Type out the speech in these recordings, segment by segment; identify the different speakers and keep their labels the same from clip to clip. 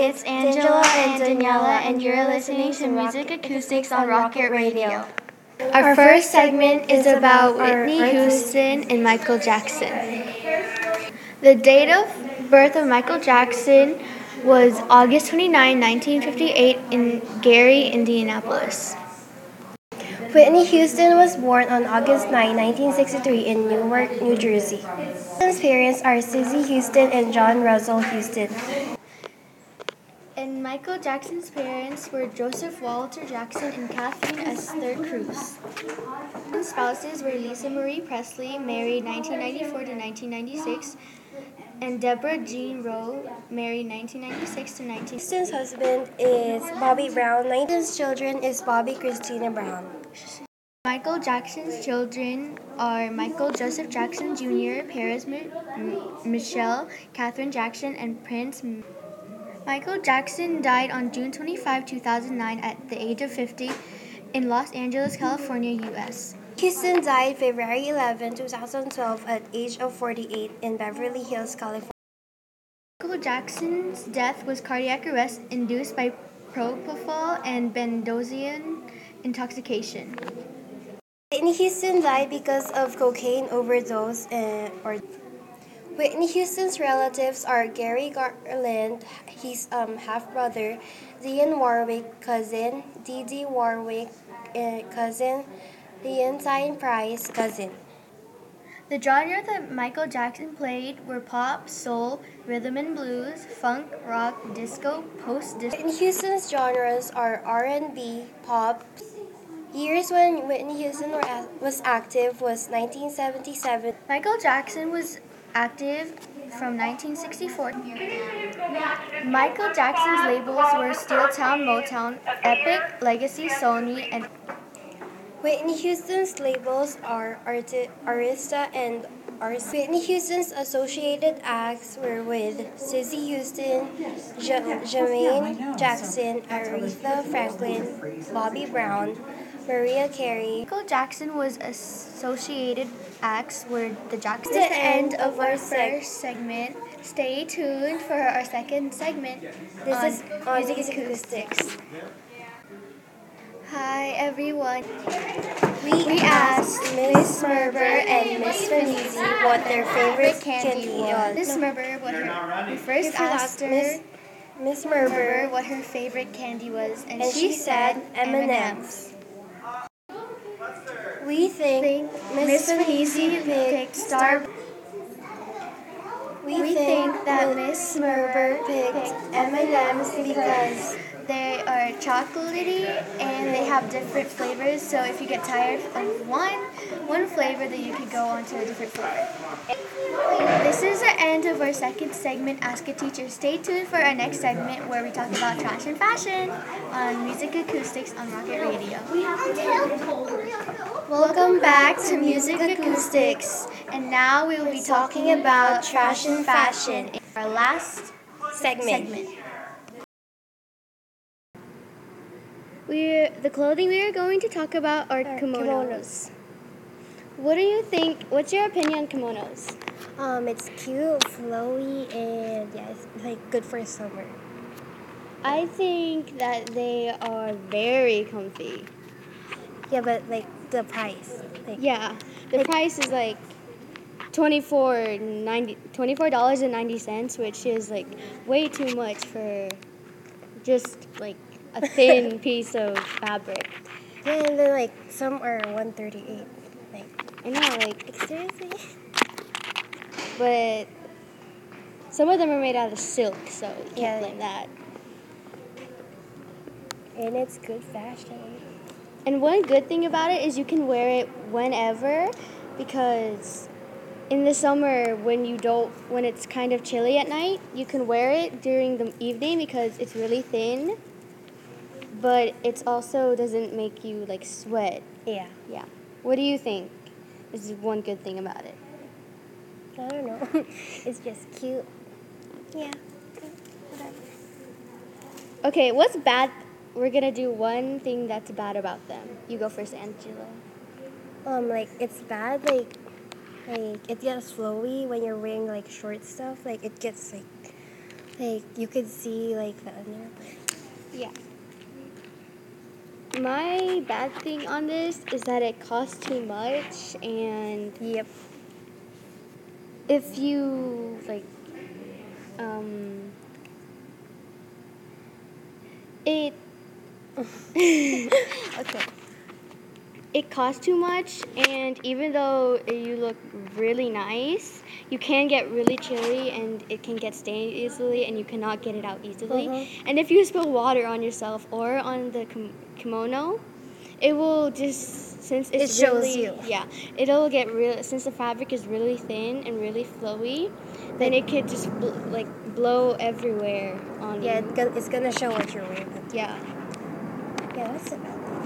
Speaker 1: it's Angela and Daniela, and you're listening to Music Acoustics on Rocket Radio. Our first segment is about Whitney Houston and Michael Jackson. The date of birth of Michael Jackson was August 29, 1958, in Gary, Indianapolis.
Speaker 2: Whitney Houston was born on August 9, 1963, in Newark, New Jersey. Houston's parents are Susie Houston and John Russell Houston.
Speaker 1: And Michael Jackson's parents were Joseph Walter Jackson and Kathleen Esther Cruz. His spouses were Lisa Marie Presley, married 1994 to 1996, and Deborah Jean Rowe, married 1996 to 19.
Speaker 2: Houston's husband is Bobby Brown. Houston's children is Bobbi Kristina Brown.
Speaker 1: Michael Jackson's children are Michael Joseph Jackson Jr., Paris M- M- Michelle, Catherine Jackson, and Prince. M- Michael Jackson died on June 25, 2009, at the age of 50 in Los Angeles, California, U.S.
Speaker 2: Houston died February 11, 2012, at age of 48 in Beverly Hills, California.
Speaker 1: Michael Jackson's death was cardiac arrest induced by propofol and benzodiazepine intoxication.
Speaker 2: Whitney Houston died because of cocaine overdose uh, or Whitney Houston's relatives are Gary Garland, his um, half brother, Dionne Warwick, cousin, Dee Dee Warwick, uh, cousin, Leontyne Price, cousin.
Speaker 1: The genre that Michael Jackson played were pop, soul, rhythm and blues, funk, rock, disco, post-disco.
Speaker 2: Whitney Houston's genres are R&B, pop. Years when Whitney Houston was active was 1977.
Speaker 1: Michael Jackson was active from 1964. Michael Jackson's labels were Steeltown, Motown, Epic, Legacy, Sony, and
Speaker 2: Whitney Houston's labels are Arti- Arista and Ars. Whitney Houston's associated acts were with Susie Houston, ja- Jermaine Jackson, Aretha Franklin, Bobby Brown, Mariah Carey.
Speaker 1: Michael Jackson was associated acts with the Jacksons.
Speaker 2: This is the end of our
Speaker 1: first segment. Stay tuned for our second segment.
Speaker 2: This
Speaker 1: on
Speaker 2: is on
Speaker 1: Music
Speaker 2: Music
Speaker 1: Acoustics. Hi everyone.
Speaker 2: We,
Speaker 1: We asked
Speaker 2: Miss Merber and Miss Venezzi what their favorite candy was.
Speaker 1: Miss Merber what her, we first
Speaker 2: you
Speaker 1: asked
Speaker 2: asked
Speaker 1: her
Speaker 2: Miss Miss
Speaker 1: Merber
Speaker 2: Merber,
Speaker 1: what her favorite candy was, and,
Speaker 2: and she said M&Ms. We think Miss Venezzi picked Star. We think that Miss Merber picked M&Ms because
Speaker 1: They are chocolatey and they have different flavors. So if you get tired of one one flavor, that you could go on to a different flavor. This is the end of our second segment, Ask a Teacher. Stay tuned for our next segment where we talk about trash and fashion on Music Acoustics on Rocket Radio. Welcome back to Music Acoustics, and now we will be talking about trash and fashion. in Our last
Speaker 2: segment.
Speaker 1: segment. We're the clothing we are going to talk about are kimonos. What do you think? What's your opinion on kimonos?
Speaker 2: Um, it's cute, flowy, and yeah, it's like good for summer.
Speaker 1: I think that they are very comfy.
Speaker 2: Yeah, but like the price, like
Speaker 1: Yeah, the price is like $24, 90, $24.90, which is like way too much for just like a thin piece of fabric.
Speaker 2: yeah, and then like some are one thirty eight.
Speaker 1: I know, like,
Speaker 2: seriously?
Speaker 1: but some of them are made out of silk, so you can't
Speaker 2: Yeah.
Speaker 1: blame that.
Speaker 2: And it's good fashion.
Speaker 1: And one good thing about it is you can wear it whenever because in the summer when you don't when it's kind of chilly at night, you can wear it during the evening because it's really thin. But it's also doesn't make you like sweat.
Speaker 2: Yeah.
Speaker 1: Yeah. What do you think? Is one good thing about it?
Speaker 2: I don't know. it's just cute. Yeah. Whatever.
Speaker 1: Okay, what's bad? We're gonna do one thing that's bad about them. You go first, Angela.
Speaker 2: Um, like it's bad. Like, like it gets flowy when you're wearing like short stuff. Like it gets like, Like you could see like the under.
Speaker 1: Yeah. My bad thing on this is that it costs too much, and
Speaker 2: Yep.
Speaker 1: if you like, um, it
Speaker 2: Okay.
Speaker 1: it costs too much, and even though you look really nice, you can get really chilly, and it can get stained easily, and you cannot get it out easily.
Speaker 2: Mhm.
Speaker 1: And if you spill water on yourself or on the kim- kimono, it will just since it's
Speaker 2: It shows
Speaker 1: really,
Speaker 2: you.
Speaker 1: Yeah, it'll get real since the fabric is really thin and really flowy. Then it could just bl- like blow everywhere on
Speaker 2: Yeah,
Speaker 1: you.
Speaker 2: Yeah, it's gonna show what you're wearing.
Speaker 1: Yeah.
Speaker 2: Yeah, that's about thing.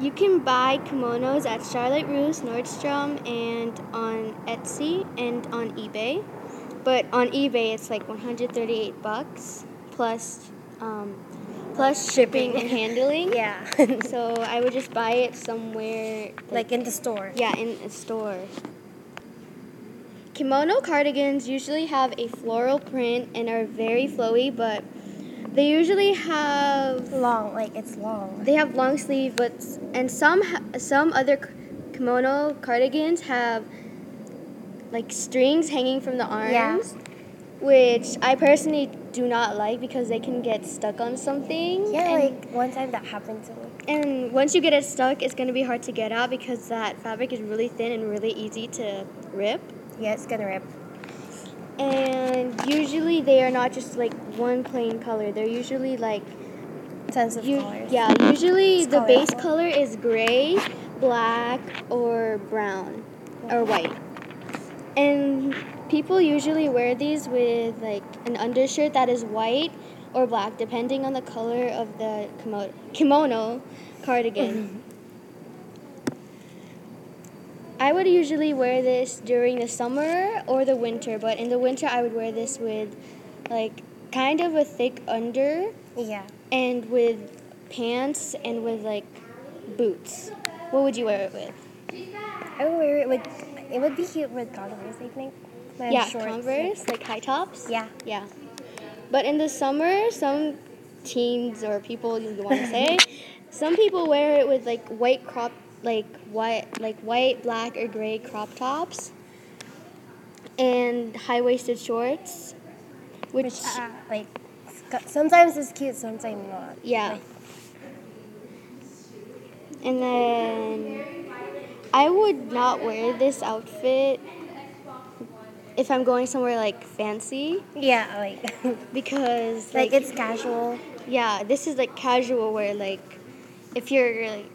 Speaker 1: You can buy kimonos at Charlotte Russe, Nordstrom, and on Etsy and on eBay. But on eBay, it's like 138 bucks plus um, plus shipping and handling.
Speaker 2: Yeah.
Speaker 1: So I would just buy it somewhere
Speaker 2: like in the store.
Speaker 1: yeah, in a store. Kimono cardigans usually have a floral print and are very flowy, but they usually have
Speaker 2: Long, like it's long.
Speaker 1: they have long sleeve, but and some some other kimono cardigans have like strings hanging from the arms,
Speaker 2: Yeah.
Speaker 1: which I personally do not like because they can get stuck on something.
Speaker 2: Yeah,
Speaker 1: and,
Speaker 2: like one time that happened to me.
Speaker 1: and once you get it stuck, it's gonna be hard to get out because that fabric is really thin and really easy to rip.
Speaker 2: Yeah, it's gonna rip.
Speaker 1: And usually they are not just like one plain color. They're usually like
Speaker 2: Tons of
Speaker 1: You,
Speaker 2: colors.
Speaker 1: yeah, usually
Speaker 2: It's
Speaker 1: the base color is gray, black, or brown, or white. And people usually wear these with like an undershirt that is white or black, depending on the color of the kimono, kimono cardigan. Mm-hmm. I would usually wear this during the summer or the winter, but in the winter I would wear this with like kind of a thick under
Speaker 2: Yeah.
Speaker 1: and with pants and with like boots. What would you wear it with?
Speaker 2: I would wear it with. It would be cute with Converse, I think. And
Speaker 1: yeah,
Speaker 2: shorts.
Speaker 1: Converse, like high tops.
Speaker 2: Yeah.
Speaker 1: Yeah. But in the summer, some teens or people you want to say, some people wear it with like white crop, like white, like white, black, or gray crop tops, and high waisted shorts, which,
Speaker 2: Which, uh, like, sometimes it's cute, sometimes not.
Speaker 1: yeah.
Speaker 2: Like,
Speaker 1: And then I would not wear this outfit if I'm going somewhere like fancy
Speaker 2: yeah, like,
Speaker 1: because
Speaker 2: like
Speaker 1: like,
Speaker 2: it's casual.
Speaker 1: yeah, this is like casual wear like if you're like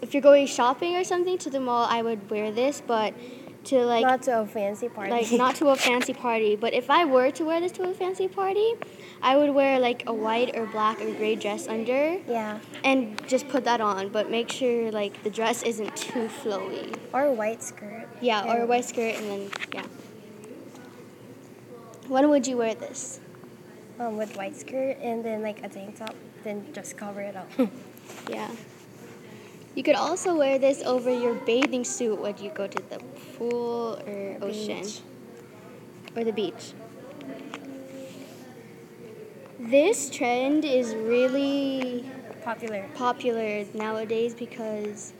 Speaker 1: if you're going shopping or something to the mall, I would wear this, but to like
Speaker 2: not to a fancy party.
Speaker 1: like not to a fancy party, but if I were to wear this to a fancy party, I would wear like a white or black or gray dress under
Speaker 2: yeah,
Speaker 1: and just put that on, but make sure like the dress isn't too flowy.
Speaker 2: or a white skirt.
Speaker 1: Yeah, or a white skirt and then yeah. When would you wear this?
Speaker 2: Um, with white skirt and then like a tank top, then just cover it up.
Speaker 1: Yeah. You could also wear this over your bathing suit when you go to the pool or ocean
Speaker 2: Beach.
Speaker 1: or the beach. This trend is really
Speaker 2: Popular.
Speaker 1: popular nowadays because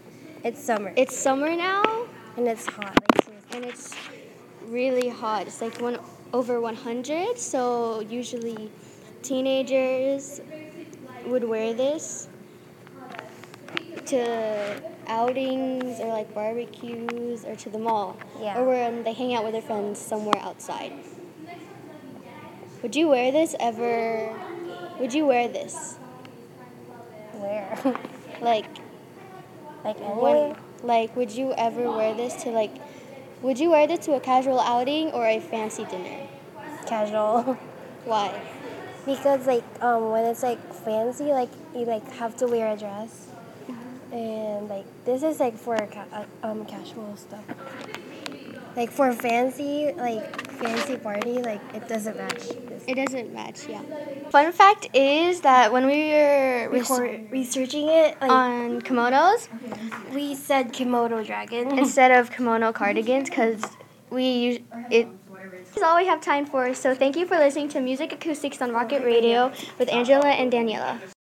Speaker 2: It's summer
Speaker 1: it's summer now
Speaker 2: and it's hot. Like
Speaker 1: and it's really hot. It's like one over 100, so usually teenagers would wear this to outings or like barbecues or to the mall
Speaker 2: Yeah.
Speaker 1: or when they hang out with their friends somewhere outside. Would you wear this ever? Would you wear this?
Speaker 2: Where?
Speaker 1: Like
Speaker 2: like
Speaker 1: when like would you ever wear this to like would you wear this to a casual outing or a fancy dinner?
Speaker 2: Casual.
Speaker 1: Why?
Speaker 2: Because like um when it's like fancy, like you like have to wear a dress, and like this is like for ca- uh, um casual stuff. Like for fancy, like fancy party, like it doesn't match. This.
Speaker 1: It doesn't match, yeah. Fun fact is that when we were
Speaker 2: Record, researching it, like
Speaker 1: on kimonos
Speaker 2: we said Kimono dragon.
Speaker 1: instead of kimono cardigans because we use it This is all we have time for, so thank you for listening to Music Acoustics on Rocket Radio with Angela and Daniela.